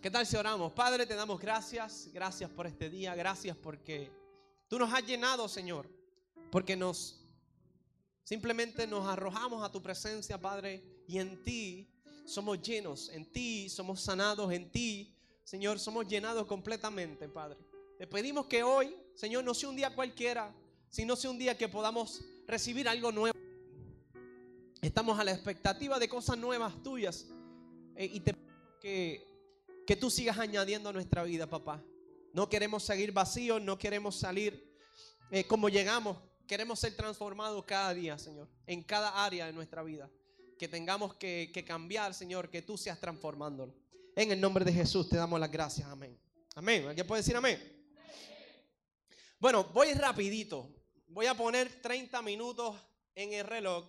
¿Qué tal si oramos? Padre, te damos gracias, gracias por este día, gracias porque tú nos has llenado, Señor, porque nos simplemente nos arrojamos a tu presencia, Padre, y en ti somos llenos, en ti somos sanados, en ti, Señor, somos llenados completamente, Padre. Te pedimos que hoy, Señor, no sea un día cualquiera, sino sea un día que podamos recibir algo nuevo. Estamos a la expectativa de cosas nuevas tuyas eh, y te pido que que tú sigas añadiendo a nuestra vida, papá. No queremos seguir vacíos, no queremos salir eh, como llegamos. Queremos ser transformados cada día, Señor, en cada área de nuestra vida. Que tengamos que, cambiar, Señor, que tú seas transformándolo. En el nombre de Jesús te damos las gracias. Amén. Amén. ¿Alguien puede decir amén? Bueno, voy rapidito. Voy a poner 30 minutos en el reloj.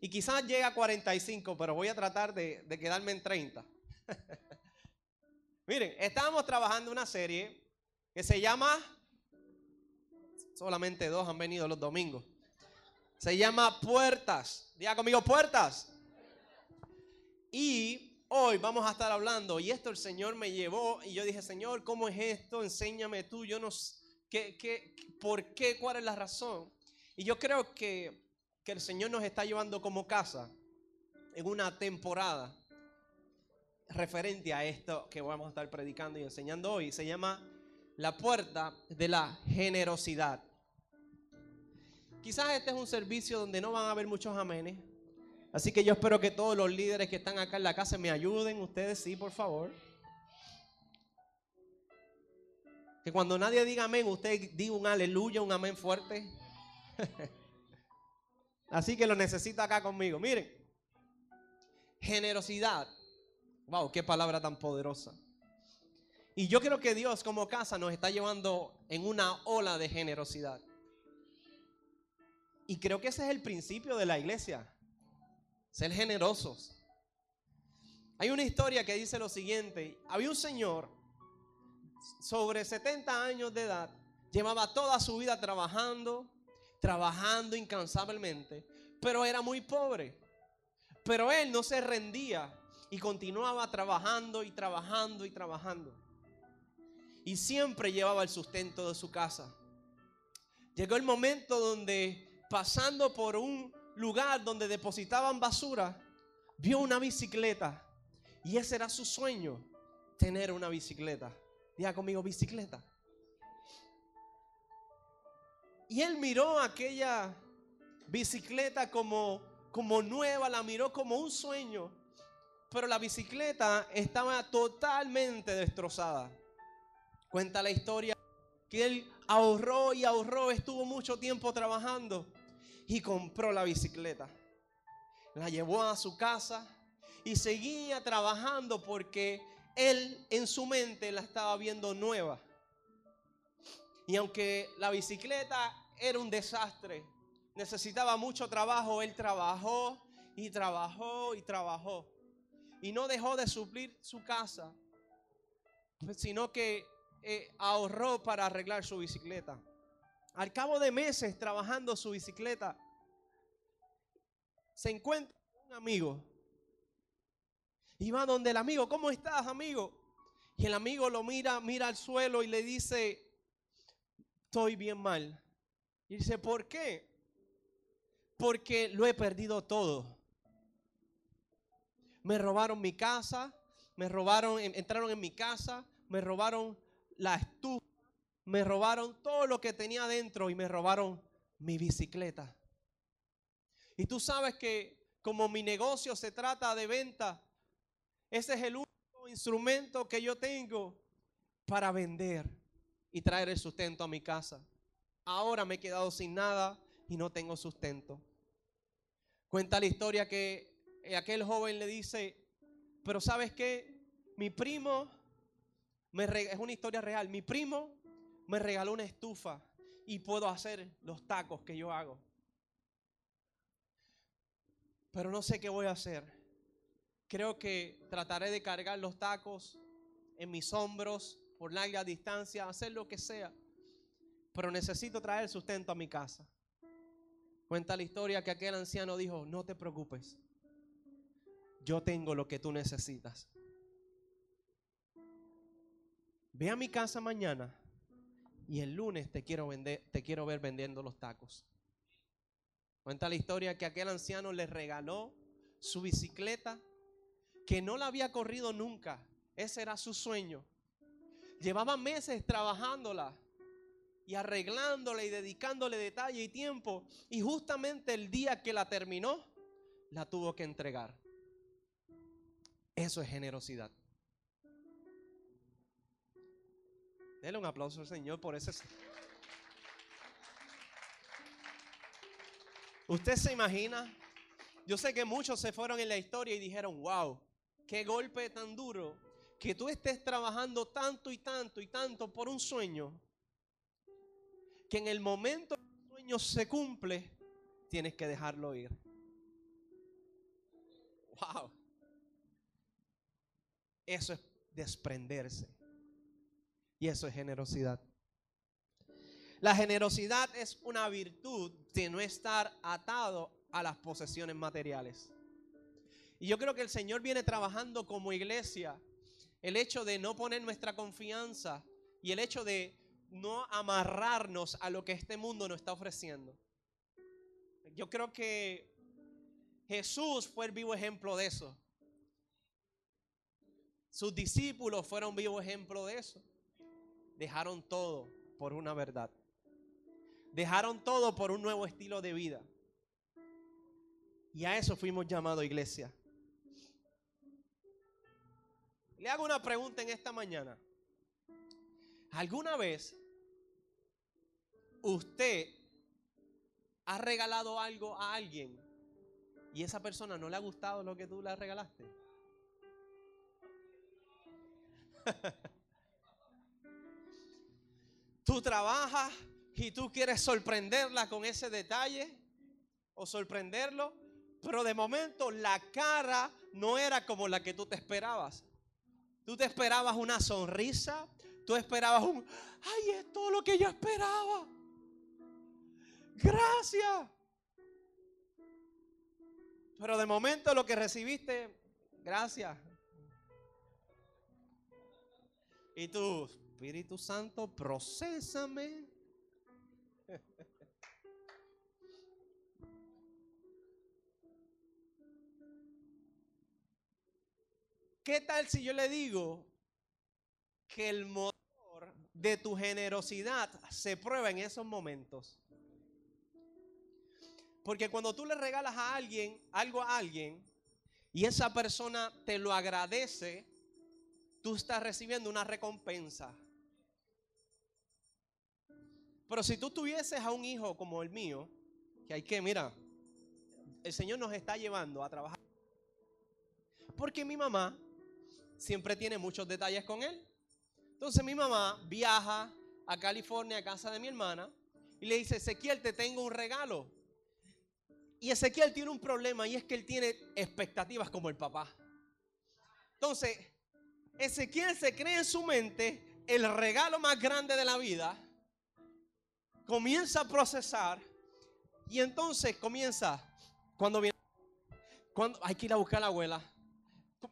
Y quizás llegue a 45, pero voy a tratar de quedarme en 30. Miren, estábamos trabajando una serie que se llama, solamente dos han venido los domingos, se llama Puertas. Diga conmigo, Puertas. Y hoy vamos a estar hablando, y esto el Señor me llevó, y yo dije, Señor, ¿cómo es esto? Enséñame tú, yo no sé, ¿qué, qué, ¿por qué? ¿Cuál es la razón? Y yo creo que, que el Señor nos está llevando como casa en una temporada referente a esto que vamos a estar predicando y enseñando hoy. Se llama la puerta de la generosidad. Quizás este es un servicio donde no van a haber muchos amenes. Así que yo espero que todos los líderes que están acá en la casa me ayuden. Ustedes sí, por favor. Que cuando nadie diga amén, usted diga un aleluya, un amén fuerte. Así que lo necesita acá conmigo. Miren, generosidad Wow, qué palabra tan poderosa. Y yo creo que Dios como casa nos está llevando en una ola de generosidad. Y creo que ese es el principio de la iglesia. Ser generosos. Hay una historia que dice lo siguiente. Había un señor sobre 70 años de edad. Llevaba toda su vida trabajando, trabajando incansablemente. Pero era muy pobre. Pero él no se rendía y continuaba trabajando y trabajando y trabajando. Y siempre llevaba el sustento de su casa. Llegó el momento donde pasando por un lugar donde depositaban basura, vio una bicicleta. Y ese era su sueño, tener una bicicleta. Diga conmigo, bicicleta. Y él miró aquella bicicleta como, como nueva, la miró como un sueño. Pero la bicicleta estaba totalmente destrozada. Cuenta la historia que él ahorró y ahorró, estuvo mucho tiempo trabajando y compró la bicicleta. La llevó a su casa y seguía trabajando porque él en su mente la estaba viendo nueva. Y aunque la bicicleta era un desastre, necesitaba mucho trabajo, él trabajó y trabajó y trabajó y no dejó de suplir su casa, sino que eh, ahorró para arreglar su bicicleta. Al cabo de meses trabajando su bicicleta, se encuentra un amigo. Y va donde el amigo, ¿cómo estás, amigo? Y el amigo lo mira, mira al suelo y le dice, estoy bien mal. Y dice, ¿por qué? Porque lo he perdido todo me robaron mi casa, me robaron, entraron en mi casa, me robaron la estufa, me robaron todo lo que tenía dentro y me robaron mi bicicleta. Y tú sabes que como mi negocio se trata de venta, ese es el único instrumento que yo tengo para vender y traer el sustento a mi casa. Ahora me he quedado sin nada y no tengo sustento. Cuenta la historia que aquel joven le dice, pero sabes qué, mi primo, es una historia real, mi primo me regaló una estufa y puedo hacer los tacos que yo hago. Pero no sé qué voy a hacer. Creo que trataré de cargar los tacos en mis hombros por larga distancia, hacer lo que sea. Pero necesito traer sustento a mi casa. Cuenta la historia que aquel anciano dijo, no te preocupes yo tengo lo que tú necesitas. ve a mi casa mañana y el lunes te quiero, vender, te quiero ver vendiendo los tacos. Cuenta la historia que aquel anciano le regaló su bicicleta que no la había corrido nunca. Ese era su sueño. Llevaba meses trabajándola y arreglándola y dedicándole detalle y tiempo. Y justamente el día que la terminó, la tuvo que entregar. Eso es generosidad. Dele un aplauso al Señor por ese. ¿Usted se imagina? Yo sé que muchos se fueron en la historia y dijeron, wow, qué golpe tan duro que tú estés trabajando tanto y tanto y tanto por un sueño, que en el momento que el sueño se cumple, tienes que dejarlo ir. Wow. Eso es desprenderse. Y eso es generosidad. La generosidad es una virtud de no estar atado a las posesiones materiales. Y yo creo que el Señor viene trabajando como iglesia el hecho de no poner nuestra confianza y el hecho de no amarrarnos a lo que este mundo nos está ofreciendo. Yo creo que Jesús fue el vivo ejemplo de eso. Sus discípulos fueron vivo ejemplo de eso. Dejaron todo por una verdad. Dejaron todo por un nuevo estilo de vida. Y a eso fuimos llamados iglesia. Le hago una pregunta en esta mañana. ¿Alguna vez usted ha regalado algo a alguien y esa persona no le ha gustado lo que tú le regalaste? tú trabajas y tú quieres sorprenderla con ese detalle o sorprenderlo, pero de momento la cara no era como la que tú te esperabas. Tú te esperabas una sonrisa. Tú esperabas un, ay, es todo lo que yo esperaba. Gracias. Pero de momento lo que recibiste, gracias. Y tú, Espíritu Santo, procésame. ¿Qué tal si yo le digo que el motor de tu generosidad se prueba en esos momentos? Porque cuando tú le regalas a alguien algo a alguien y esa persona te lo agradece, tú estás recibiendo una recompensa. Pero si tú tuvieses a un hijo como el mío, que hay que, mira, el Señor nos está llevando a trabajar. Porque mi mamá siempre tiene muchos detalles con él. Entonces mi mamá viaja a California a casa de mi hermana y le dice, Ezequiel, te tengo un regalo. Y Ezequiel tiene un problema y es que él tiene expectativas como el papá. Entonces, Ezequiel se cree en su mente el regalo más grande de la vida, comienza a procesar y entonces comienza, cuando viene, cuando hay que ir a buscar a la abuela,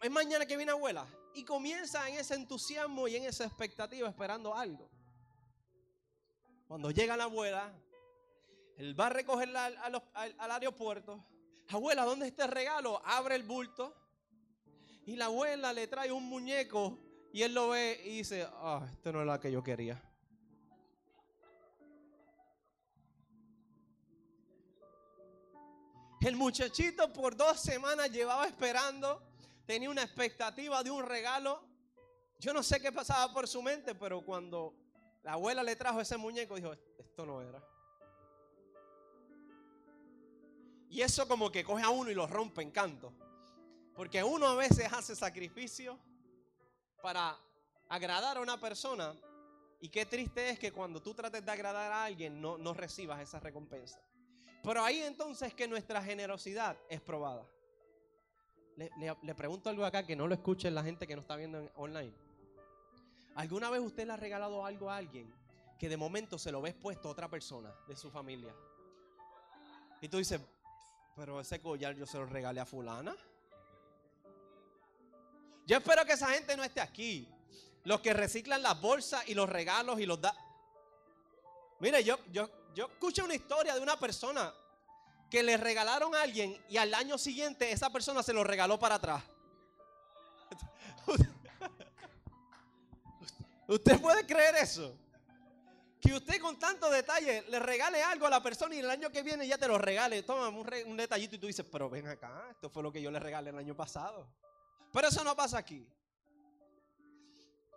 es mañana que viene abuela. Y comienza en ese entusiasmo y en esa expectativa esperando algo. Cuando llega la abuela, él va a recogerla al, aeropuerto. Abuela, ¿dónde está el regalo? Abre el bulto. Y la abuela le trae un muñeco y él lo ve y dice, ah, esto no es la que yo quería. El muchachito por dos semanas llevaba esperando tenía una expectativa de un regalo. Yo no sé qué pasaba por su mente, pero cuando la abuela le trajo ese muñeco, dijo, esto no era. Y eso como que coge a uno y lo rompe en canto. Porque uno a veces hace sacrificio para agradar a una persona. Y qué triste es que cuando tú trates de agradar a alguien no, no recibas esa recompensa. Pero ahí entonces que nuestra generosidad es probada le, pregunto algo acá que no lo escuche la gente que no está viendo online. ¿Alguna vez usted le ha regalado algo a alguien que de momento se lo ves puesto a otra persona de su familia? Y tú dices, pero ese collar yo se lo regalé a fulana. Yo espero que esa gente no esté aquí. Los que reciclan las bolsas y los regalos y los da. Mire, yo, yo, yo escuché una historia de una persona que le regalaron a alguien y al año siguiente esa persona se lo regaló para atrás. ¿Usted puede creer eso? Que usted con tanto detalle le regale algo a la persona y el año que viene ya te lo regale. Toma un, un detallito y tú dices, pero ven acá, esto fue lo que yo le regalé el año pasado. Pero eso no pasa aquí.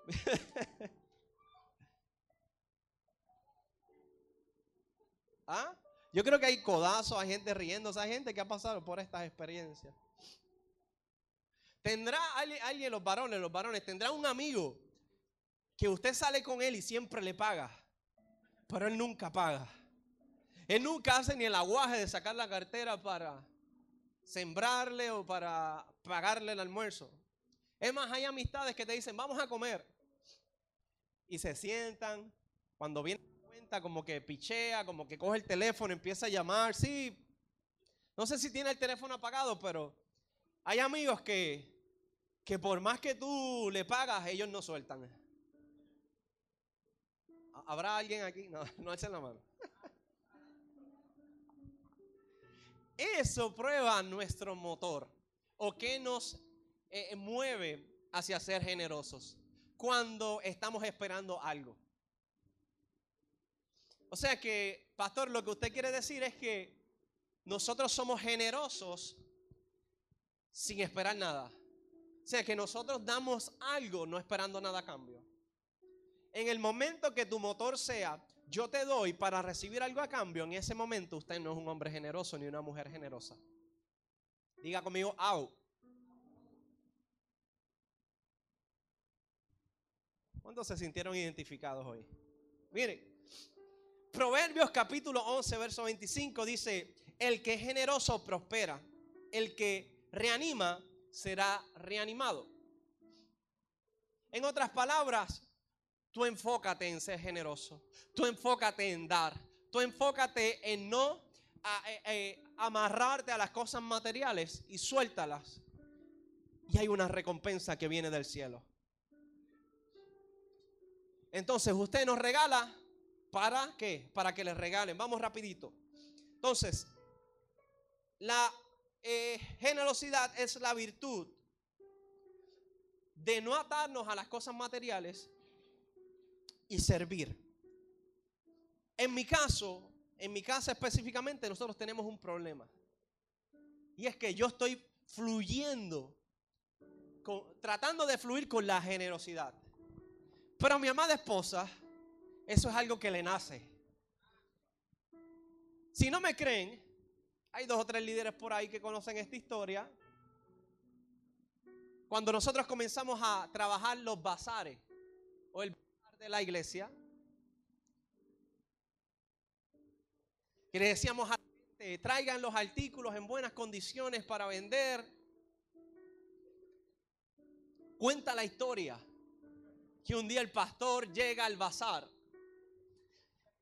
¿Ah? Yo creo que hay codazos, hay gente riendo, hay gente que ha pasado por estas experiencias. Tendrá alguien, los varones, los varones, tendrá un amigo que usted sale con él y siempre le paga, pero él nunca paga. Él nunca hace ni el aguaje de sacar la cartera para sembrarle o para pagarle el almuerzo. Es más, hay amistades que te dicen, vamos a comer. Y se sientan, cuando viene cuenta, como que pichea, como que coge el teléfono, empieza a llamar. Sí, no sé si tiene el teléfono apagado, pero hay amigos que, que por más que tú le pagas, ellos no sueltan. ¿Habrá alguien aquí? No, no echen la mano. Eso prueba nuestro motor o que nos eh, mueve hacia ser generosos cuando estamos esperando algo. O sea que, pastor, lo que usted quiere decir es que nosotros somos generosos sin esperar nada. O sea que nosotros damos algo no esperando nada a cambio. En el momento que tu motor sea, yo te doy para recibir algo a cambio, en ese momento usted no es un hombre generoso ni una mujer generosa. Diga conmigo, au. ¿Cuántos se sintieron identificados hoy? Mire, Proverbios capítulo 11, verso 25 dice, el que es generoso prospera, el que reanima será reanimado. En otras palabras, tú enfócate en ser generoso, tú enfócate en dar, tú enfócate en no eh, eh, amarrarte a las cosas materiales y suéltalas. Y hay una recompensa que viene del cielo. Entonces usted nos regala para qué? Para que le regalen. Vamos rapidito. Entonces, la eh, generosidad es la virtud de no atarnos a las cosas materiales y servir. En mi caso, en mi casa específicamente, nosotros tenemos un problema. Y es que yo estoy fluyendo, tratando de fluir con la generosidad. Pero mi amada esposa, eso es algo que le nace. Si no me creen, hay dos o tres líderes por ahí que conocen esta historia. Cuando nosotros comenzamos a trabajar los bazares o el de la iglesia, que le decíamos a la gente, traigan los artículos en buenas condiciones para vender. Cuenta la historia que un día el pastor llega al bazar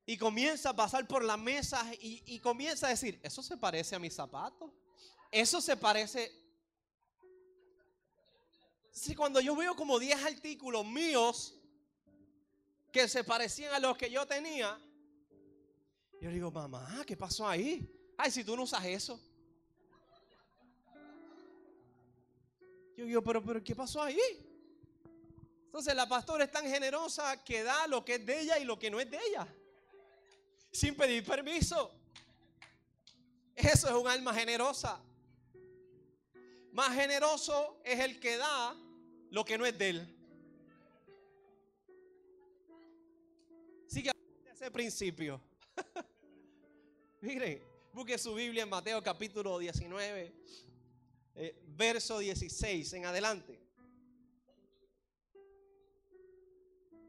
y comienza a pasar por la mesa y, comienza a decir, eso se parece a mis zapatos, eso se parece... Si cuando yo veo como 10 artículos míos que se parecían a los que yo tenía, yo digo, mamá, ¿qué pasó ahí? Ay, si tú no usas eso. Yo digo, pero, pero, ¿qué pasó ahí? Entonces la pastora es tan generosa que da lo que es de ella y lo que no es de ella. Sin pedir permiso. Eso es un alma generosa. Más generoso es el que da lo que no es de él. Ese principio. Miren, busque su Biblia en Mateo capítulo 19, eh, verso 16 en adelante.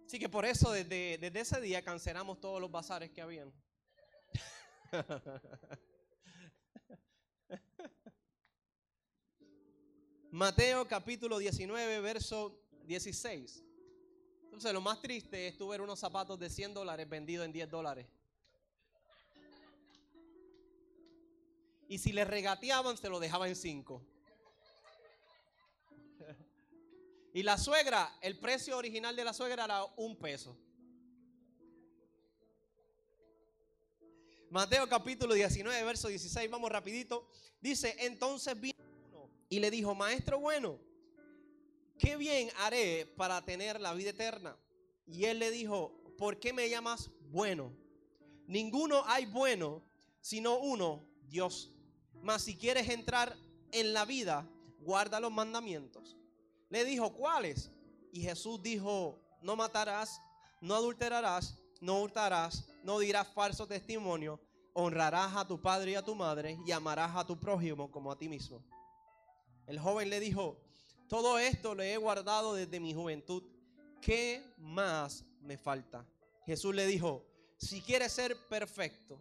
Así que por eso desde, desde ese día cancelamos todos los bazares que habían. Mateo capítulo 19, verso 16. Entonces lo más triste es tu ver unos zapatos de 100 dólares vendidos en 10 dólares. Y si le regateaban, se lo dejaban en 5. Y la suegra, el precio original de la suegra era un peso. Mateo capítulo 19, verso 16, vamos rapidito. Dice, entonces vino uno y le dijo, maestro bueno, ¿qué bien haré para tener la vida eterna? Y él le dijo, ¿por qué me llamas bueno? Ninguno hay bueno, sino uno, Dios. Mas si quieres entrar en la vida, guarda los mandamientos. Le dijo, ¿cuáles? Y Jesús dijo, no matarás, no adulterarás, no hurtarás, no dirás falso testimonio, honrarás a tu padre y a tu madre y amarás a tu prójimo como a ti mismo. El joven le dijo, todo esto lo he guardado desde mi juventud. ¿Qué más me falta? Jesús le dijo, si quieres ser perfecto,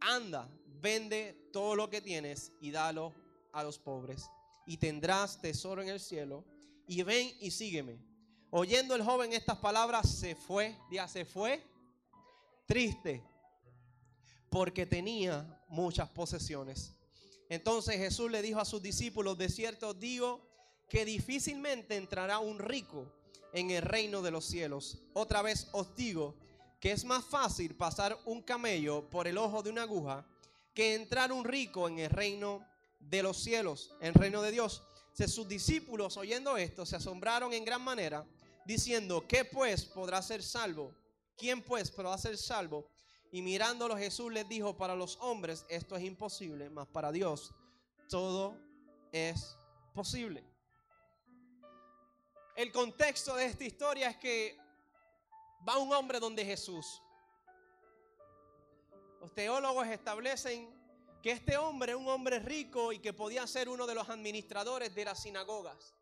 anda, vende todo lo que tienes y dalo a los pobres y tendrás tesoro en el cielo y ven y sígueme. Oyendo el joven estas palabras, se fue, ya se fue, triste, porque tenía muchas posesiones. Entonces Jesús le dijo a sus discípulos, de cierto digo que difícilmente entrará un rico en el reino de los cielos. Otra vez os digo que es más fácil pasar un camello por el ojo de una aguja que entrar un rico en el reino de los cielos, en el reino de Dios. Sus discípulos oyendo esto se asombraron en gran manera, diciendo, ¿qué pues podrá ser salvo? ¿Quién pues podrá ser salvo? Y mirándolo Jesús les dijo, para los hombres esto es imposible, mas para Dios todo es posible. El contexto de esta historia es que va un hombre donde Jesús. Los teólogos establecen que este hombre, un hombre rico y que podía ser uno de los administradores de las sinagogas.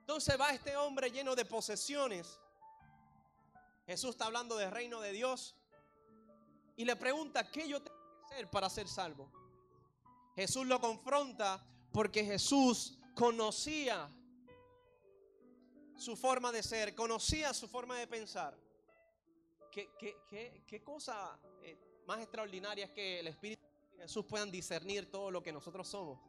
Entonces va este hombre lleno de posesiones. Jesús está hablando del reino de Dios y le pregunta, ¿qué yo tengo que hacer para ser salvo? Jesús lo confronta porque Jesús conocía su forma de ser, conocía su forma de pensar. ¿Qué, qué, cosa eh, más extraordinaria es que el Espíritu Jesús puedan discernir todo lo que nosotros somos.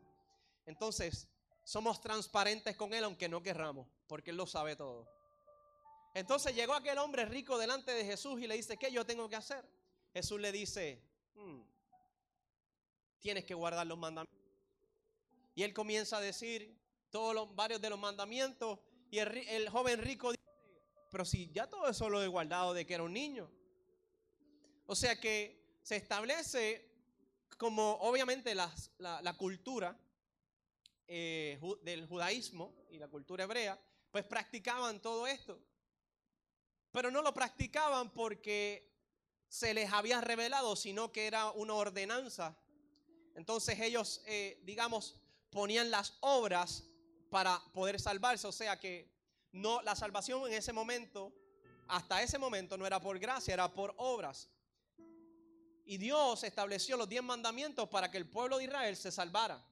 Entonces, somos transparentes con Él aunque no querramos, porque Él lo sabe todo. Entonces llegó aquel hombre rico delante de Jesús y le dice, ¿qué yo tengo que hacer? Jesús le dice, hmm, tienes que guardar los mandamientos. Y él comienza a decir todos los varios de los mandamientos y el, joven rico dice, pero si ya todo eso lo he guardado de que era un niño. O sea que se establece como obviamente la, cultura eh, del judaísmo y la cultura hebrea, pues practicaban todo esto. Pero no lo practicaban porque se les había revelado, sino que era una ordenanza. Entonces ellos, eh, digamos, ponían las obras para poder salvarse. O sea que no, la salvación en ese momento, hasta ese momento, no era por gracia, era por obras. Y Dios estableció los diez mandamientos para que el pueblo de Israel se salvara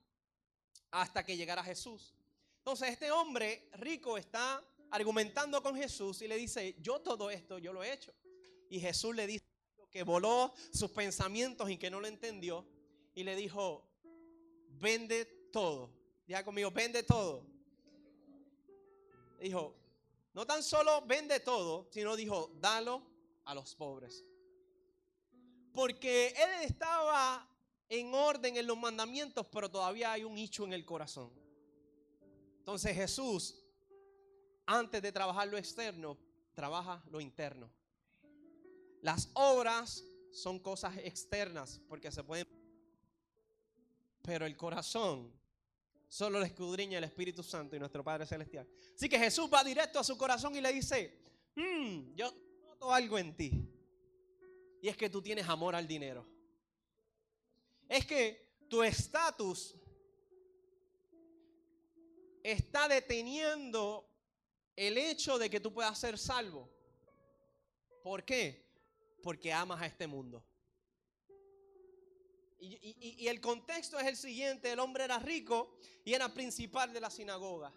hasta que llegara Jesús. Entonces este hombre rico está argumentando con Jesús y le dice, yo todo esto yo lo he hecho. Y Jesús le dice que voló sus pensamientos y que no lo entendió. Y le dijo, vende todo. Ya conmigo, vende todo. Dijo, no tan solo vende todo, sino dijo, dalo a los pobres porque él estaba en orden en los mandamientos, pero todavía hay un hecho en el corazón. Entonces Jesús, antes de trabajar lo externo, trabaja lo interno. Las obras son cosas externas porque se pueden... Pero el corazón solo le escudriña el Espíritu Santo y nuestro Padre Celestial. Así que Jesús va directo a su corazón y le dice, hmm, yo noto algo en ti. Y es que tú tienes amor al dinero. Es que tu estatus está deteniendo el hecho de que tú puedas ser salvo. ¿Por qué? Porque amas a este mundo. Y, el contexto es el siguiente, el hombre era rico y era principal de la sinagoga.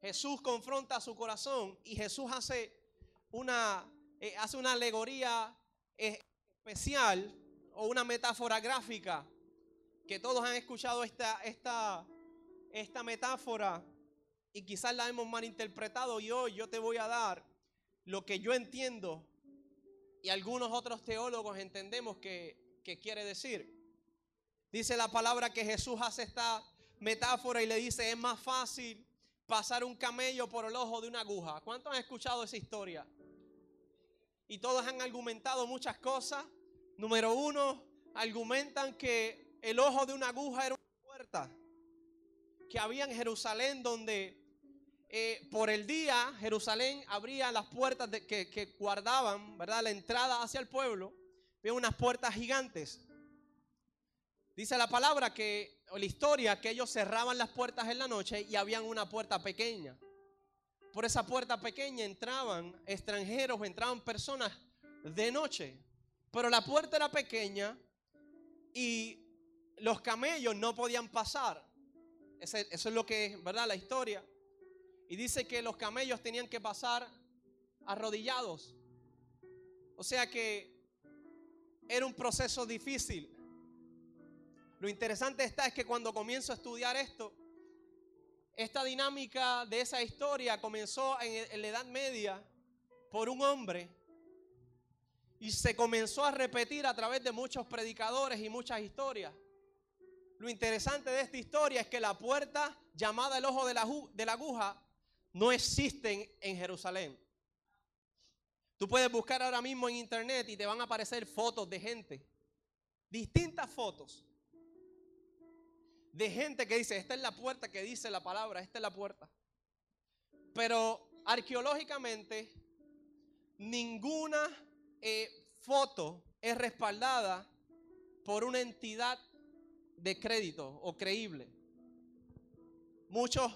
Jesús confronta su corazón y Jesús hace una eh, hace una alegoría eh, especial o una metáfora gráfica que todos han escuchado esta, esta, esta metáfora y quizás la hemos malinterpretado y hoy yo te voy a dar lo que yo entiendo y algunos otros teólogos entendemos que, que quiere decir. Dice la palabra que Jesús hace esta metáfora y le dice, es más fácil pasar un camello por el ojo de una aguja. ¿Cuántos han escuchado esa historia? Y todos han argumentado muchas cosas. Número uno, argumentan que el ojo de una aguja era una puerta que había en Jerusalén donde eh, por el día Jerusalén abría las puertas que, que, guardaban, ¿verdad? La entrada hacia el pueblo. Unas puertas gigantes. Dice la palabra que, o la historia, que ellos cerraban las puertas en la noche y habían una puerta pequeña. Por esa puerta pequeña entraban extranjeros, entraban personas de noche. Pero la puerta era pequeña y los camellos no podían pasar. Eso es lo que es, ¿verdad? La historia. Y dice que los camellos tenían que pasar arrodillados. O sea que era un proceso difícil. Lo interesante está es que cuando comienzo a estudiar esto, esta dinámica de esa historia comenzó en, en la Edad Media por un hombre y se comenzó a repetir a través de muchos predicadores y muchas historias. Lo interesante de esta historia es que la puerta llamada el ojo de la, de la aguja no existen en Jerusalén. Tú puedes buscar ahora mismo en internet y te van a aparecer fotos de gente, distintas fotos, de gente que dice, esta es la puerta que dice la palabra, esta es la puerta. Pero arqueológicamente, ninguna eh, foto es respaldada por una entidad de crédito o creíble. Muchos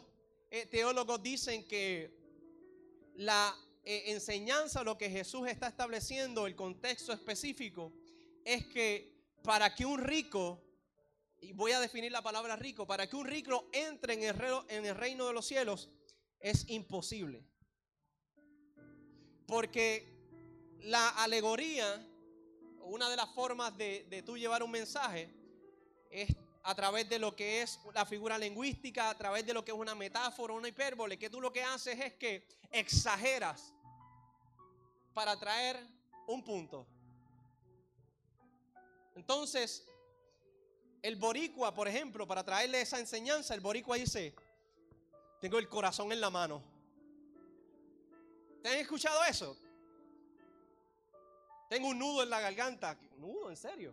eh, teólogos dicen que la eh, enseñanza, lo que Jesús está estableciendo, el contexto específico, es que para que un rico, y voy a definir la palabra rico, para que un rico entre en el, en el reino de los cielos, es imposible. Porque la alegoría, una de las formas de, de tú llevar un mensaje, es a través de lo que es la figura lingüística, a través de lo que es una metáfora, una hipérbole, que tú lo que haces es que exageras para traer un punto. Entonces, el boricua, por ejemplo, para traerle esa enseñanza, el boricua dice, tengo el corazón en la mano. ¿Te han escuchado eso? Tengo un nudo en la garganta. ¿Nudo? ¿En serio?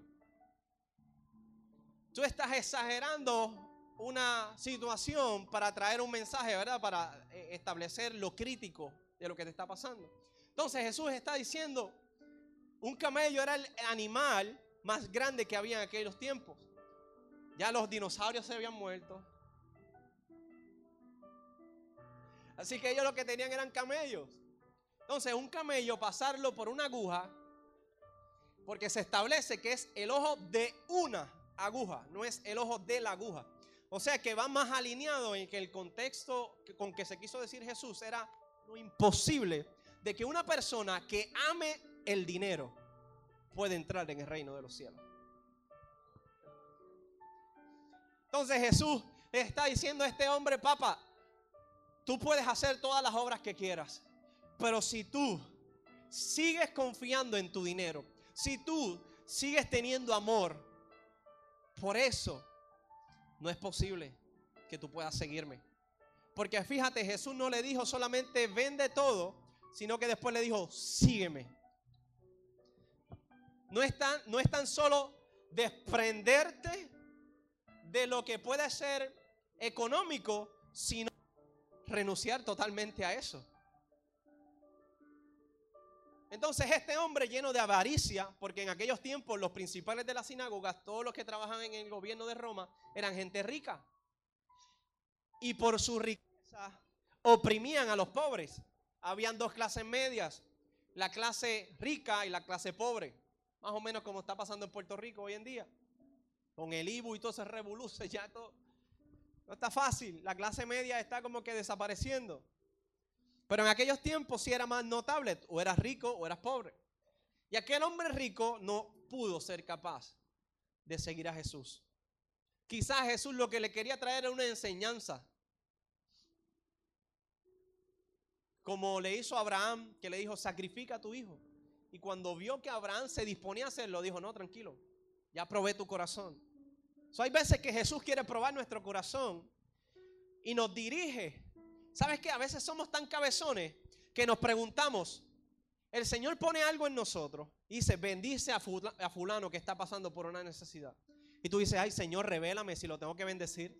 Tú estás exagerando una situación para traer un mensaje, ¿verdad? Para eh, establecer lo crítico de lo que te está pasando. Entonces Jesús está diciendo, un camello era el animal más grande que había en aquellos tiempos. Ya los dinosaurios se habían muerto. Así que ellos lo que tenían eran camellos. Entonces, un camello pasarlo por una aguja, porque se establece que es el ojo de una aguja, no es el ojo de la aguja. O sea que va más alineado en que el contexto con que se quiso decir Jesús era lo imposible de que una persona que ame el dinero puede entrar en el reino de los cielos. Entonces Jesús está diciendo a este hombre, papá, tú puedes hacer todas las obras que quieras, pero si tú sigues confiando en tu dinero, si tú sigues teniendo amor por eso no es posible que tú puedas seguirme. Porque fíjate, Jesús no le dijo solamente vende todo, sino que después le dijo, sígueme. No es tan, no es tan solo desprenderte de lo que puede ser económico, sino renunciar totalmente a eso. Entonces este hombre lleno de avaricia, porque en aquellos tiempos los principales de las sinagogas, todos los que trabajan en el gobierno de Roma, eran gente rica. Y por su riqueza oprimían a los pobres. Habían dos clases medias, la clase rica y la clase pobre. Más o menos como está pasando en Puerto Rico hoy en día. Con el IBU y todo ese revoluce, ya todo. No está fácil. La clase media está como que desapareciendo. Pero en aquellos tiempos sí era más notable, o eras rico o eras pobre. Y aquel hombre rico no pudo ser capaz de seguir a Jesús. Quizás Jesús lo que le quería traer era una enseñanza. Como le hizo a Abraham, que le dijo, sacrifica a tu hijo. Y cuando vio que Abraham se disponía a hacerlo, dijo, no, tranquilo, ya probé tu corazón. So, hay veces que Jesús quiere probar nuestro corazón y nos dirige. ¿Sabes qué? A veces somos tan cabezones que nos preguntamos, el Señor pone algo en nosotros y dice, bendice a fulano que está pasando por una necesidad. Y tú dices, ay Señor, revélame si lo tengo que bendecir.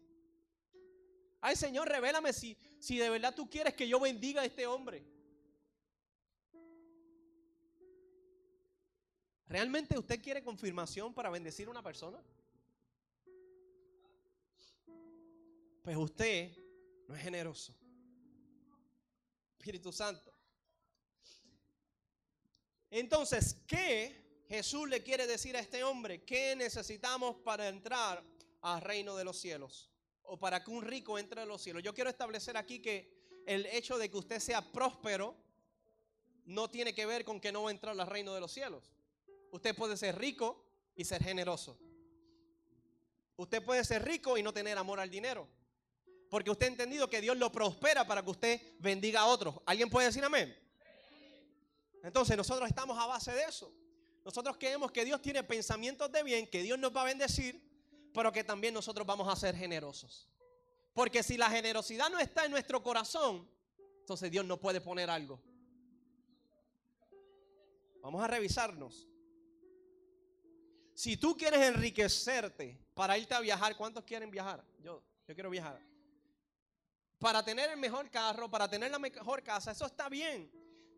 Ay Señor, revélame si, si de verdad tú quieres que yo bendiga a este hombre. ¿Realmente usted quiere confirmación para bendecir a una persona? Pues usted no es generoso. Espíritu Santo. Entonces, ¿qué Jesús le quiere decir a este hombre? ¿Qué necesitamos para entrar al reino de los cielos? O para que un rico entre a los cielos. Yo quiero establecer aquí que el hecho de que usted sea próspero no tiene que ver con que no va a entrar al reino de los cielos. Usted puede ser rico y ser generoso. Usted puede ser rico y no tener amor al dinero. Porque usted ha entendido que Dios lo prospera para que usted bendiga a otros. ¿Alguien puede decir amén? Entonces nosotros estamos a base de eso. Nosotros creemos que Dios tiene pensamientos de bien, que Dios nos va a bendecir, pero que también nosotros vamos a ser generosos. Porque si la generosidad no está en nuestro corazón, entonces Dios no puede poner algo. Vamos a revisarnos. Si tú quieres enriquecerte para irte a viajar, ¿cuántos quieren viajar? Yo, yo quiero viajar. Para tener el mejor carro, para tener la mejor casa, eso está bien.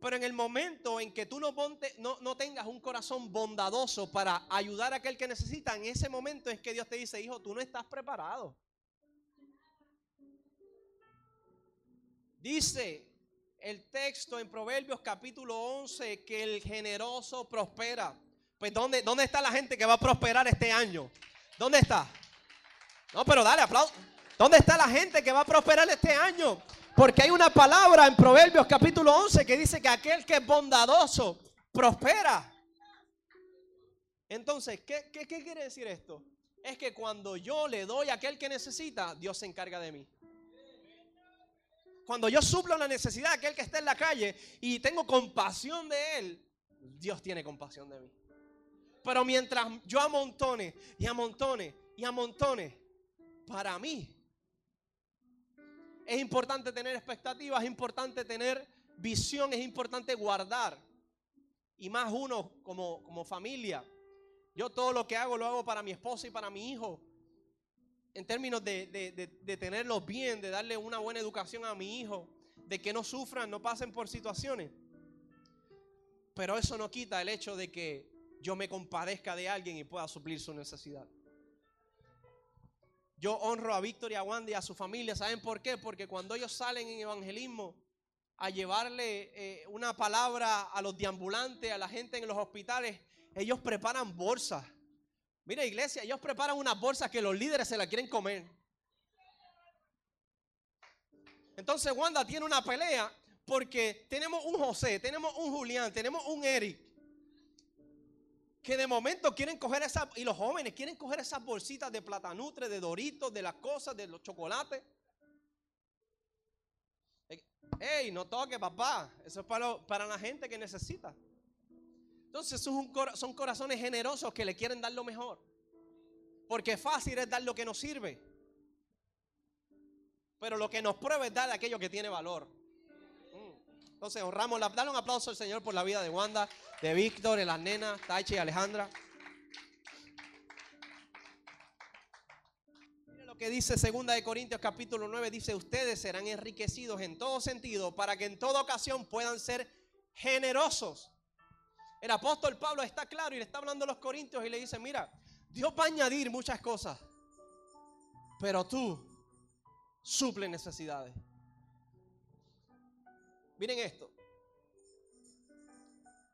Pero en el momento en que tú no, tengas un corazón bondadoso para ayudar a aquel que necesita, en ese momento es que Dios te dice, hijo, tú no estás preparado. Dice el texto en Proverbios capítulo 11 que el generoso prospera. Pues ¿dónde, ¿dónde está la gente que va a prosperar este año? ¿Dónde está? No, pero dale aplauso. ¿Dónde está la gente que va a prosperar este año? Porque hay una palabra en Proverbios capítulo 11 que dice que aquel que es bondadoso prospera. Entonces, ¿qué, qué, quiere decir esto? Es que cuando yo le doy a aquel que necesita, Dios se encarga de mí. Cuando yo suplo la necesidad de aquel que está en la calle y tengo compasión de él, Dios tiene compasión de mí. Pero mientras yo amontone y amontone y amontone, para mí es importante tener expectativas, es importante tener visión, es importante guardar. Y más uno como, como familia. Yo todo lo que hago lo hago para mi esposa y para mi hijo. En términos de, de tenerlos bien, de darle una buena educación a mi hijo, de que no sufran, no pasen por situaciones. Pero eso no quita el hecho de que yo me compadezca de alguien y pueda suplir su necesidad. Yo honro a Víctor y a Wanda y a su familia. ¿Saben por qué? Porque cuando ellos salen en evangelismo a llevarle eh, una palabra a los deambulantes, a la gente en los hospitales, ellos preparan bolsas. Mira, iglesia, ellos preparan unas bolsas que los líderes se la quieren comer. Entonces Wanda tiene una pelea porque tenemos un José, tenemos un Julián, tenemos un Eric que de momento quieren coger esas, y los jóvenes quieren coger esas bolsitas de platanutre, de doritos, de las cosas, de los chocolates. Ey, no toque, papá. Eso es para, para la gente que necesita. Entonces son, son corazones generosos que le quieren dar lo mejor. Porque fácil es dar lo que nos sirve. Pero lo que nos prueba es dar aquello que tiene valor. Entonces honramos, dale un aplauso al Señor por la vida de Wanda, de Víctor, de las nenas, Taichi y Alejandra. Mira lo que dice 2 de Corintios capítulo 9, dice, ustedes serán enriquecidos en todo sentido para que en toda ocasión puedan ser generosos. El apóstol Pablo está claro y le está hablando a los corintios y le dice, mira, Dios va a añadir muchas cosas, pero tú suple necesidades. Miren esto.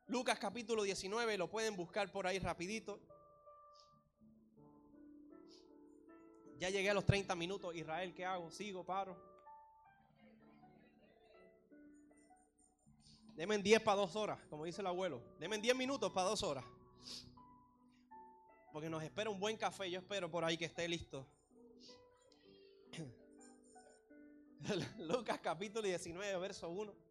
Lucas capítulo 19, lo pueden buscar por ahí rapidito. Ya llegué a los 30 minutos. Israel, ¿qué hago? ¿Sigo? ¿Paro? Demen 10 para 2 horas, como dice el abuelo. Demen 10 minutos para 2 horas. Porque nos espera un buen café. Yo espero por ahí que esté listo. Lucas capítulo 19, verso 1.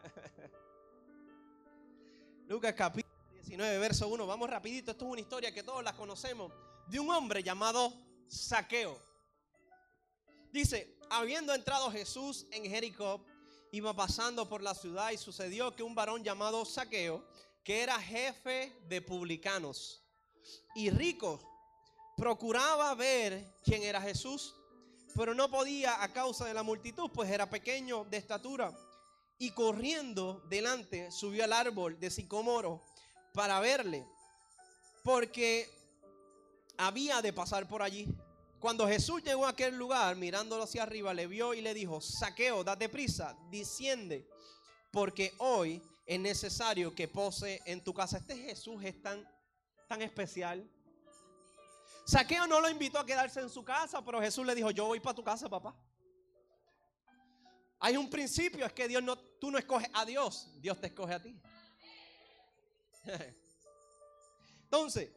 Lucas capítulo 19, verso 1. Vamos rapidito, esto es una historia que todos la conocemos. De un hombre llamado Saqueo. Dice, habiendo entrado Jesús en Jericó, iba pasando por la ciudad y sucedió que un varón llamado Saqueo, que era jefe de publicanos y rico, procuraba ver quién era Jesús, pero no podía a causa de la multitud, pues era pequeño de estatura. Y corriendo delante subió al árbol de sicomoro para verle, porque había de pasar por allí. Cuando Jesús llegó a aquel lugar, mirándolo hacia arriba, le vio y le dijo, saqueo, date prisa, desciende, porque hoy es necesario que pose en tu casa. Este Jesús es tan, tan especial. Saqueo no lo invitó a quedarse en su casa, pero Jesús le dijo, yo voy para tu casa, papá. Hay un principio, es que Dios no, tú no escoges a Dios, Dios te escoge a ti. Entonces,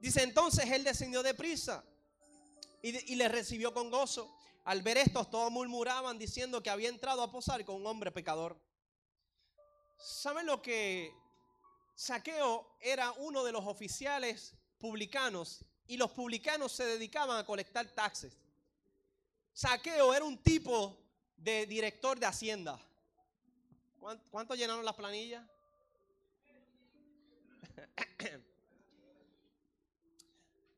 dice, entonces él descendió de prisa y, y le recibió con gozo. Al ver esto, todos murmuraban diciendo que había entrado a posar con un hombre pecador. ¿Saben lo que Saqueo era uno de los oficiales publicanos y los publicanos se dedicaban a colectar taxes? Saqueo era un tipo de director de Hacienda. ¿Cuánto llenaron las planillas?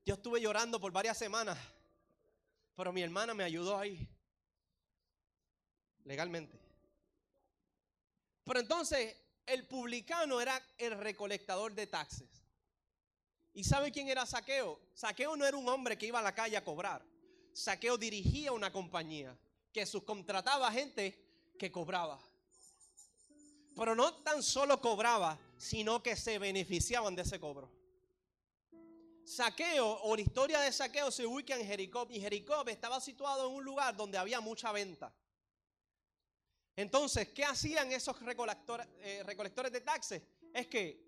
Yo estuve llorando por varias semanas, pero mi hermana me ayudó ahí, legalmente. Pero entonces el publicano era el recolectador de taxes. ¿Y sabe quién era Saqueo? Saqueo no era un hombre que iba a la calle a cobrar. Saqueo dirigía una compañía que subcontrataba gente que cobraba. Pero no tan solo cobraba, sino que se beneficiaban de ese cobro. Saqueo o la historia de Saqueo se ubica en Jericó y Jericó estaba situado en un lugar donde había mucha venta. Entonces, ¿qué hacían esos recolectores, eh, recolectores de taxes? Es que,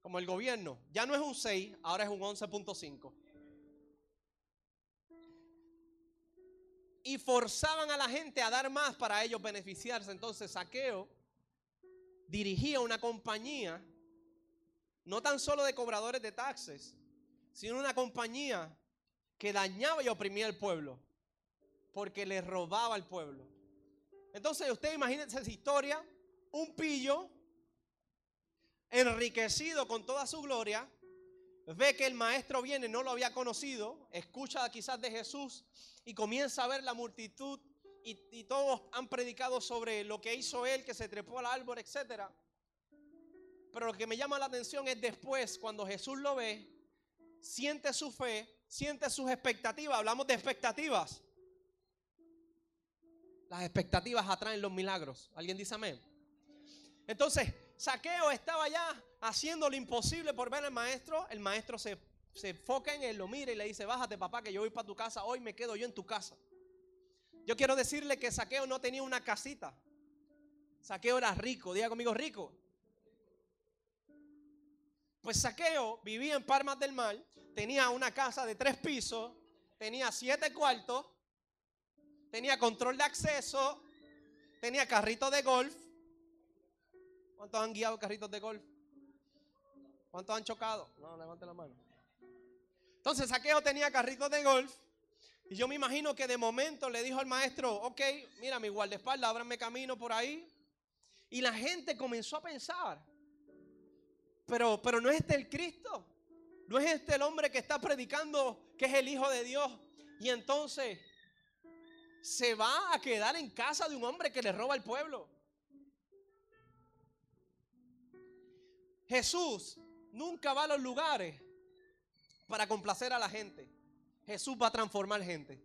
como el gobierno, ya no es un 6, ahora es un 11.5. Y forzaban a la gente a dar más para ellos beneficiarse. Entonces, Saqueo dirigía una compañía, no tan solo de cobradores de taxes, sino una compañía que dañaba y oprimía al pueblo, porque le robaba al pueblo. Entonces usted imagínese esa historia, un pillo enriquecido con toda su gloria, ve que el maestro viene, no lo había conocido, escucha quizás de Jesús y comienza a ver la multitud y, todos han predicado sobre lo que hizo él, que se trepó al árbol, etc. Pero lo que me llama la atención es después, cuando Jesús lo ve, siente su fe, siente sus expectativas, hablamos de expectativas. Las expectativas atraen los milagros. ¿Alguien dice amén? Entonces, Saqueo estaba ya haciendo lo imposible por ver al maestro. El maestro se, se enfoca en él, lo mira y le dice, bájate papá que yo voy para tu casa. Hoy me quedo yo en tu casa. Yo quiero decirle que Saqueo no tenía una casita. Saqueo era rico. Diga conmigo, rico. Pues Saqueo vivía en Palmas del Mar. Tenía una casa de tres pisos. Tenía siete cuartos tenía control de acceso, tenía carrito de golf. ¿Cuántos han guiado carritos de golf? ¿Cuántos han chocado? No, levante la mano. Entonces Saqueo tenía carritos de golf. Y yo me imagino que de momento le dijo al maestro, ok, mira mi guardaespaldas, ábrame camino por ahí. Y la gente comenzó a pensar, pero, pero no es este el Cristo, no es este el hombre que está predicando que es el Hijo de Dios. Y entonces se va a quedar en casa de un hombre que le roba al pueblo. Jesús nunca va a los lugares para complacer a la gente. Jesús va a transformar gente.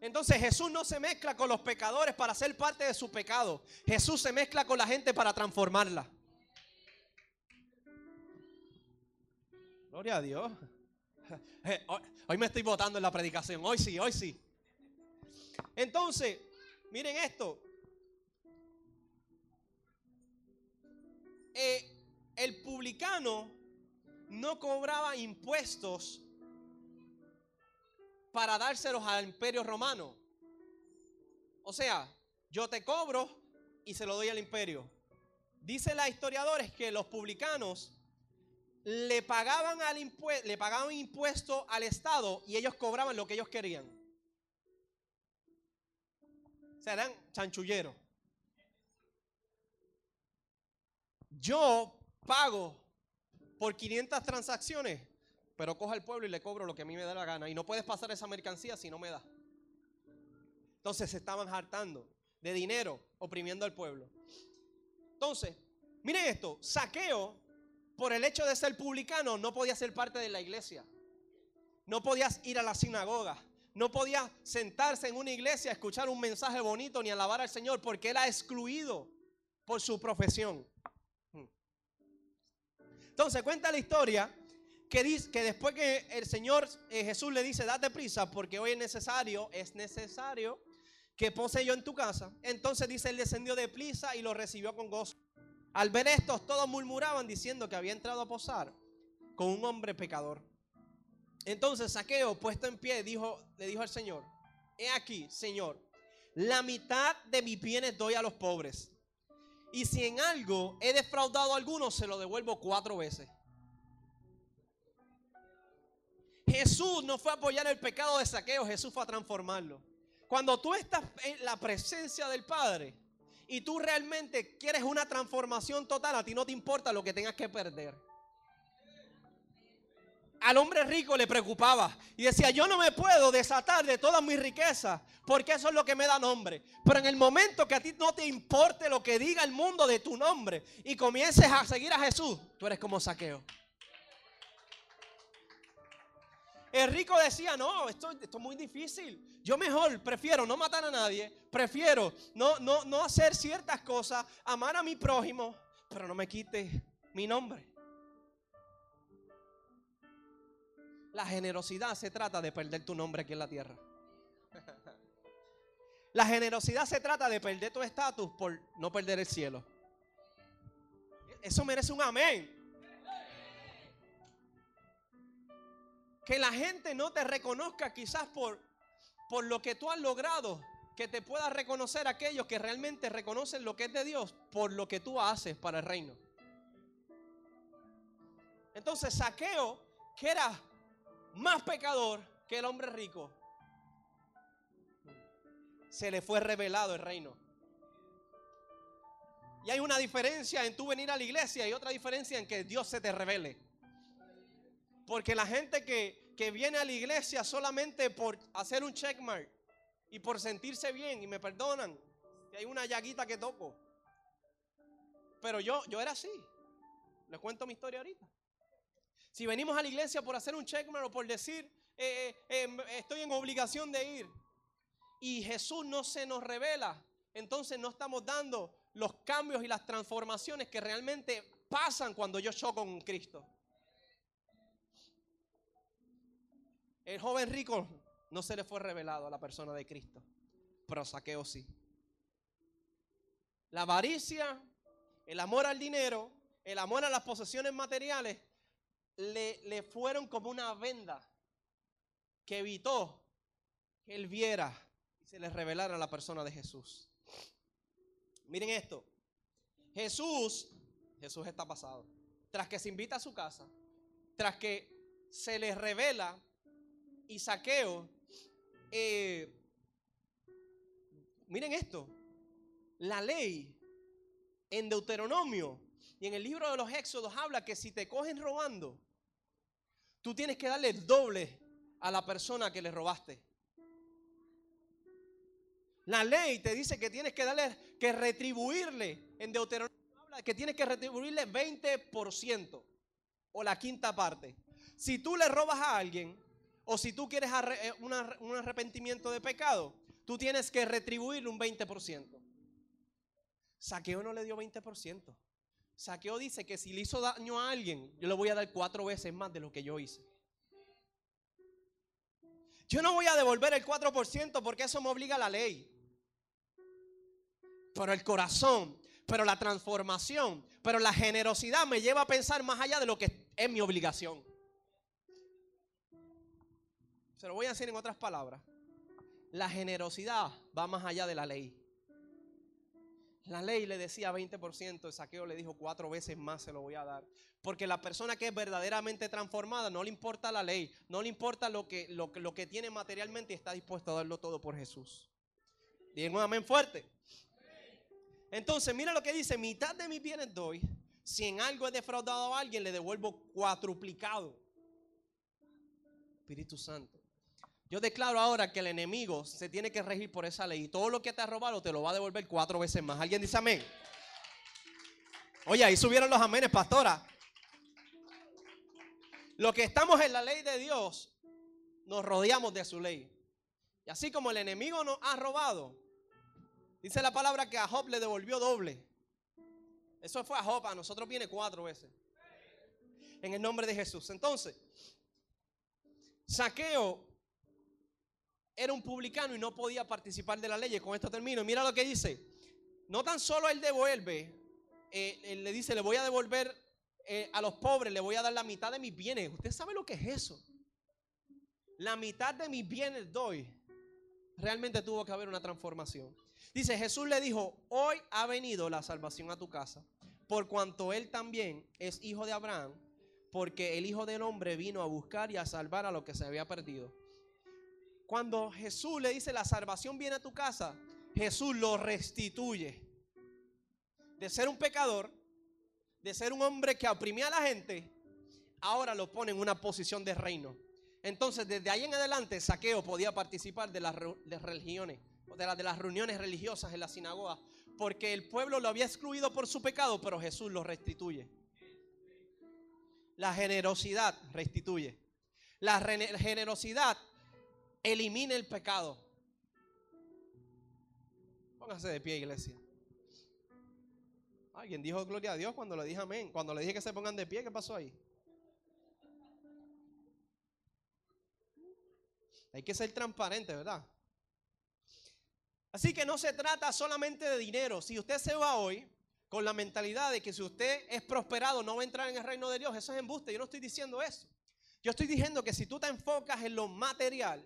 Entonces Jesús no se mezcla con los pecadores para ser parte de su pecado. Jesús se mezcla con la gente para transformarla. Gloria a Dios. Hoy me estoy votando en la predicación. Hoy sí, hoy sí. Entonces, miren esto. Eh, el publicano no cobraba impuestos para dárselos al imperio romano. O sea, yo te cobro y se lo doy al imperio. Dice la historiadores que los publicanos le pagaban, al le pagaban impuesto al Estado y ellos cobraban lo que ellos querían. Serán chanchulleros. Yo pago por 500 transacciones, pero cojo al pueblo y le cobro lo que a mí me da la gana. Y no puedes pasar esa mercancía si no me da. Entonces se estaban hartando de dinero, oprimiendo al pueblo. Entonces, miren esto, saqueo, por el hecho de ser publicano, no podía ser parte de la iglesia. No podías ir a la sinagoga. No podía sentarse en una iglesia a escuchar un mensaje bonito ni alabar al Señor porque era excluido por su profesión. Entonces cuenta la historia que, dice, que después que el Señor eh, Jesús le dice, date prisa porque hoy es necesario, es necesario que pose yo en tu casa. Entonces dice, él descendió de prisa y lo recibió con gozo. Al ver esto, todos murmuraban diciendo que había entrado a posar con un hombre pecador. Entonces Saqueo, puesto en pie, dijo, le dijo al Señor, he aquí, Señor, la mitad de mis bienes doy a los pobres. Y si en algo he defraudado a alguno, se lo devuelvo cuatro veces. Jesús no fue a apoyar el pecado de saqueo, Jesús fue a transformarlo. Cuando tú estás en la presencia del Padre y tú realmente quieres una transformación total, a ti no te importa lo que tengas que perder. Al hombre rico le preocupaba y decía, yo no me puedo desatar de toda mi riqueza porque eso es lo que me da nombre. Pero en el momento que a ti no te importe lo que diga el mundo de tu nombre y comiences a seguir a Jesús, tú eres como saqueo. El rico decía, no, esto, esto, es muy difícil. Yo mejor prefiero no matar a nadie, prefiero no, no, no hacer ciertas cosas, amar a mi prójimo, pero no me quite mi nombre. La generosidad se trata de perder tu nombre aquí en la tierra. La generosidad se trata de perder tu estatus por no perder el cielo. Eso merece un amén. Que la gente no te reconozca quizás por, por lo que tú has logrado. Que te pueda reconocer aquellos que realmente reconocen lo que es de Dios por lo que tú haces para el reino. Entonces, saqueo, que era más pecador que el hombre rico, se le fue revelado el reino. Y hay una diferencia en tú venir a la iglesia y otra diferencia en que Dios se te revele. Porque la gente que, que viene a la iglesia solamente por hacer un checkmark y por sentirse bien, y me perdonan, que hay una llaguita que toco. Pero yo, yo era así. Les cuento mi historia ahorita. Si venimos a la iglesia por hacer un checkmark o por decir, eh, eh, em, estoy en obligación de ir, y Jesús no se nos revela, entonces no estamos dando los cambios y las transformaciones que realmente pasan cuando yo choco con Cristo. El joven rico no se le fue revelado a la persona de Cristo, pero saqueo sí. La avaricia, el amor al dinero, el amor a las posesiones materiales le, fueron como una venda que evitó que él viera y se le revelara la persona de Jesús. Miren esto. Jesús, Jesús está pasado. Tras que se invita a su casa, tras que se le revela y saqueo, eh, miren esto, la ley en Deuteronomio y en el libro de los Éxodos habla que si te cogen robando, tú tienes que darle doble a la persona que le robaste. La ley te dice que tienes que darle, que retribuirle. En Deuteronomio habla que tienes que retribuirle 20% o la quinta parte. Si tú le robas a alguien o si tú quieres eh, un arrepentimiento de pecado, tú tienes que retribuirle un 20%. Saqueo no le dio 20%. Saqueo dice que si le hizo daño a alguien, yo le voy a dar cuatro veces más de lo que yo hice. Yo no voy a devolver el 4% porque eso me obliga a la ley. Pero el corazón, pero la transformación, pero la generosidad me lleva a pensar más allá de lo que es mi obligación. Se lo voy a decir en otras palabras. La generosidad va más allá de la ley. La ley le decía 20%, el saqueo le dijo cuatro veces más se lo voy a dar. Porque la persona que es verdaderamente transformada no le importa la ley, no le importa lo que, lo, lo que tiene materialmente y está dispuesto a darlo todo por Jesús. Digan un amén fuerte. Entonces, mira lo que dice, mitad de mis bienes doy. Si en algo he defraudado a alguien, le devuelvo cuatruplicado. Espíritu Santo. Yo declaro ahora que el enemigo se tiene que regir por esa ley y todo lo que te ha robado te lo va a devolver cuatro veces más. ¿Alguien dice amén? Oye, ahí subieron los amenes, pastora. Lo que estamos en la ley de Dios, nos rodeamos de su ley. Y así como el enemigo nos ha robado, dice la palabra que a Job le devolvió doble. Eso fue a Job, a nosotros viene cuatro veces. En el nombre de Jesús. Entonces, Saqueo era un publicano y no podía participar de la ley. Con esto termino. Mira lo que dice. No tan solo él devuelve, eh, él le dice, le voy a devolver eh, a los pobres, le voy a dar la mitad de mis bienes. ¿Usted sabe lo que es eso? La mitad de mis bienes doy. Realmente tuvo que haber una transformación. Dice, Jesús le dijo, hoy ha venido la salvación a tu casa, por cuanto él también es hijo de Abraham, porque el Hijo del Hombre vino a buscar y a salvar a lo que se había perdido. Cuando Jesús le dice la salvación viene a tu casa, Jesús lo restituye. De ser un pecador, de ser un hombre que oprimía a la gente, ahora lo pone en una posición de reino. Entonces, desde ahí en adelante, Saqueo podía participar de las religiones, de, de las reuniones religiosas en la sinagoga, porque el pueblo lo había excluido por su pecado, pero Jesús lo restituye. La generosidad restituye. La generosidad elimina el pecado. Póngase de pie, iglesia. Alguien dijo gloria a Dios cuando le dije amén. Cuando le dije que se pongan de pie, ¿qué pasó ahí? Hay que ser transparente, ¿verdad? Así que no se trata solamente de dinero. Si usted se va hoy con la mentalidad de que si usted es prosperado no va a entrar en el reino de Dios, eso es embuste. Yo no estoy diciendo eso. Yo estoy diciendo que si tú te enfocas en lo material,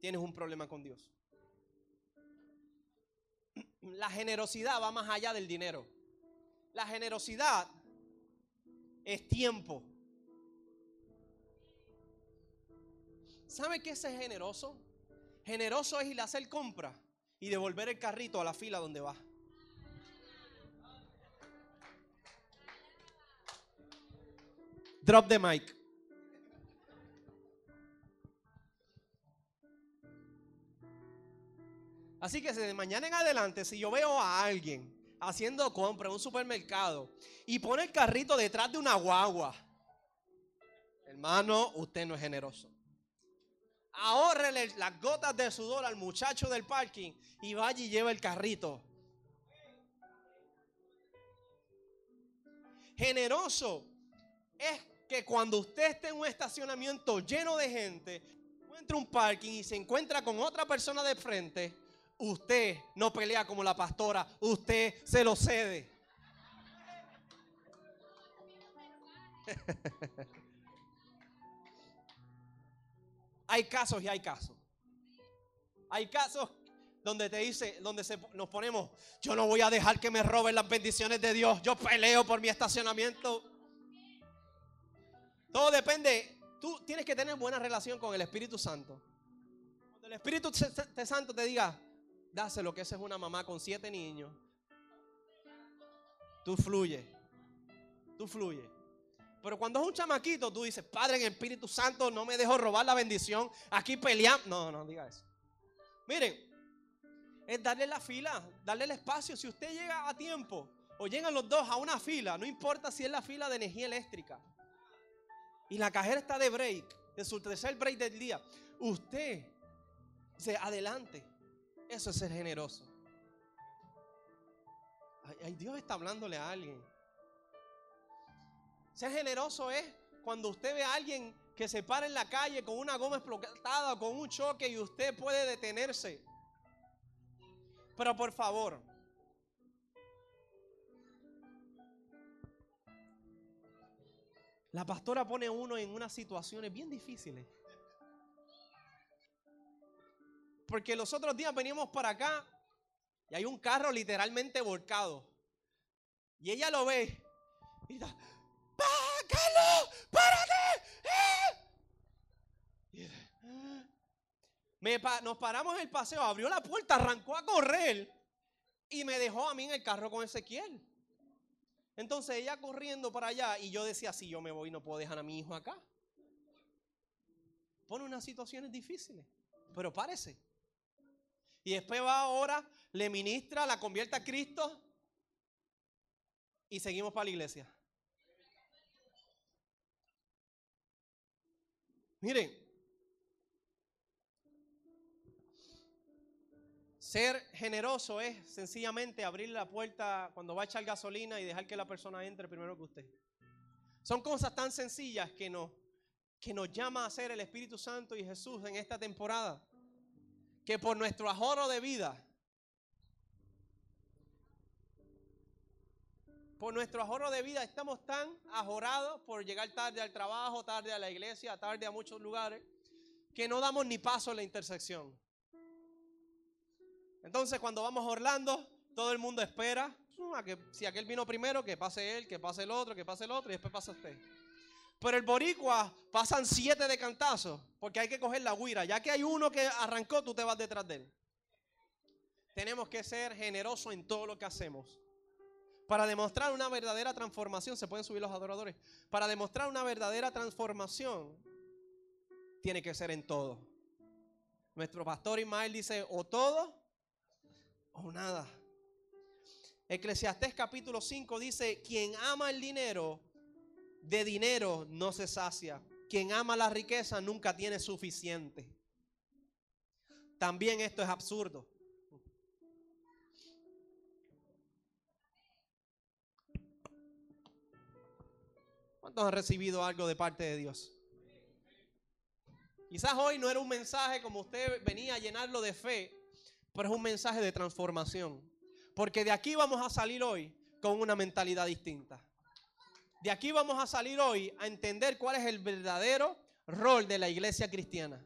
tienes un problema con Dios. La generosidad va más allá del dinero. La generosidad es tiempo. ¿Sabe qué es generoso? Generoso es ir a hacer compra y devolver el carrito a la fila donde va. Drop the mic. Así que de mañana en adelante, si yo veo a alguien haciendo compra en un supermercado y pone el carrito detrás de una guagua, hermano, usted no es generoso. Ahórrele las gotas de sudor al muchacho del parking y vaya y lleva el carrito. Generoso es que cuando usted esté en un estacionamiento lleno de gente, encuentra un parking y se encuentra con otra persona de frente, usted no pelea como la pastora, usted se lo cede. hay casos y hay casos. Hay casos donde te dice, donde nos ponemos, yo no voy a dejar que me roben las bendiciones de Dios, yo peleo por mi estacionamiento. Todo depende, tú tienes que tener buena relación con el Espíritu Santo. Cuando el Espíritu Santo te diga, dáselo que esa es una mamá con siete niños. Tú fluye. Tú fluye. Pero cuando es un chamaquito, tú dices, Padre, en el Espíritu Santo, no me dejo robar la bendición. Aquí peleamos. No, no diga eso. Miren, es darle la fila, darle el espacio. Si usted llega a tiempo o llegan los dos a una fila, no importa si es la fila de energía eléctrica y la cajera está de break, de su tercer break del día, usted se adelante. Eso es ser generoso. Ay, Dios está hablándole a alguien. Ser generoso es cuando usted ve a alguien que se para en la calle con una goma explotada, con un choque y usted puede detenerse. Pero por favor, la pastora pone a uno en unas situaciones bien difíciles. Porque los otros días veníamos para acá Y hay un carro literalmente volcado. Y ella lo ve. Y está, ¡Carlos! ¡Párate! ¡Eh! Me nos paramos en el paseo, abrió la puerta, arrancó a correr y me dejó a mí en el carro con Ezequiel. Entonces ella corriendo para allá y yo decía, si yo me voy no puedo dejar a mi hijo acá. Pone unas situaciones difíciles, pero párese. Y después va ahora, le ministra, la convierte a Cristo y seguimos para la iglesia. Miren, ser generoso es sencillamente abrir la puerta cuando va a echar gasolina y dejar que la persona entre primero que usted. Son cosas tan sencillas que nos, que nos llama a hacer el Espíritu Santo y Jesús en esta temporada. Que por nuestro ahorro de vida, por nuestro ahorro de vida estamos tan ajorados por llegar tarde al trabajo, tarde a la iglesia, tarde a muchos lugares, que no damos ni paso en la intersección. Entonces cuando vamos a Orlando, todo el mundo espera mm, a que si aquel vino primero, que pase él, que pase el otro, que pase el otro y después pasa usted. Pero el boricua pasan siete de cantazo porque hay que coger la guira. Ya que hay uno que arrancó, tú te vas detrás de él. Tenemos que ser generosos en todo lo que hacemos. Para demostrar una verdadera transformación, se pueden subir los adoradores. Para demostrar una verdadera transformación, tiene que ser en todo. Nuestro pastor Ismael dice, o todo o nada. Eclesiastés capítulo 5 dice, quien ama el dinero, de dinero no se sacia. Quien ama la riqueza nunca tiene suficiente. También esto es absurdo. ¿Cuántos han recibido algo de parte de Dios? Quizás hoy no era un mensaje como usted venía a llenarlo de fe, pero es un mensaje de transformación. Porque de aquí vamos a salir hoy con una mentalidad distinta. De aquí vamos a salir hoy a entender cuál es el verdadero rol de la iglesia cristiana.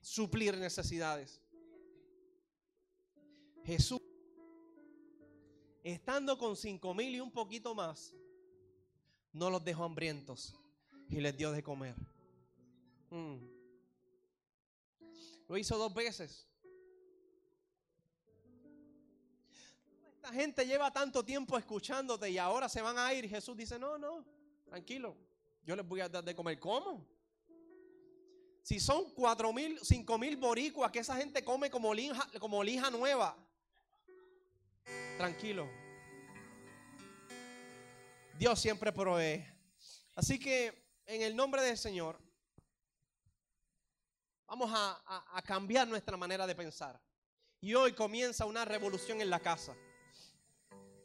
Suplir necesidades. Jesús, estando con cinco mil y un poquito más, no los dejó hambrientos y les dio de comer. Mm. Lo hizo dos veces. Esta gente lleva tanto tiempo escuchándote y ahora se van a ir. Jesús dice, no, no, tranquilo. Yo les voy a dar de comer. ¿Cómo? Si son cuatro mil, cinco mil boricuas que esa gente come como lija, como lija nueva. Tranquilo. Dios siempre provee. Así que en el nombre del Señor, vamos a, cambiar nuestra manera de pensar. Y hoy comienza una revolución en la casa.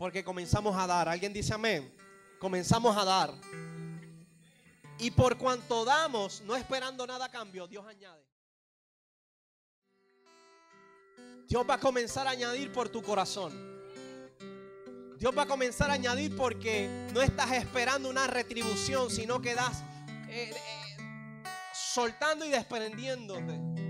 Porque comenzamos a dar. ¿Alguien dice amén? Comenzamos a dar. Y por cuanto damos, no esperando nada a cambio, Dios añade. Dios va a comenzar a añadir por tu corazón. Dios va a comenzar a añadir porque no estás esperando una retribución, sino que das eh, eh, soltando y desprendiéndote.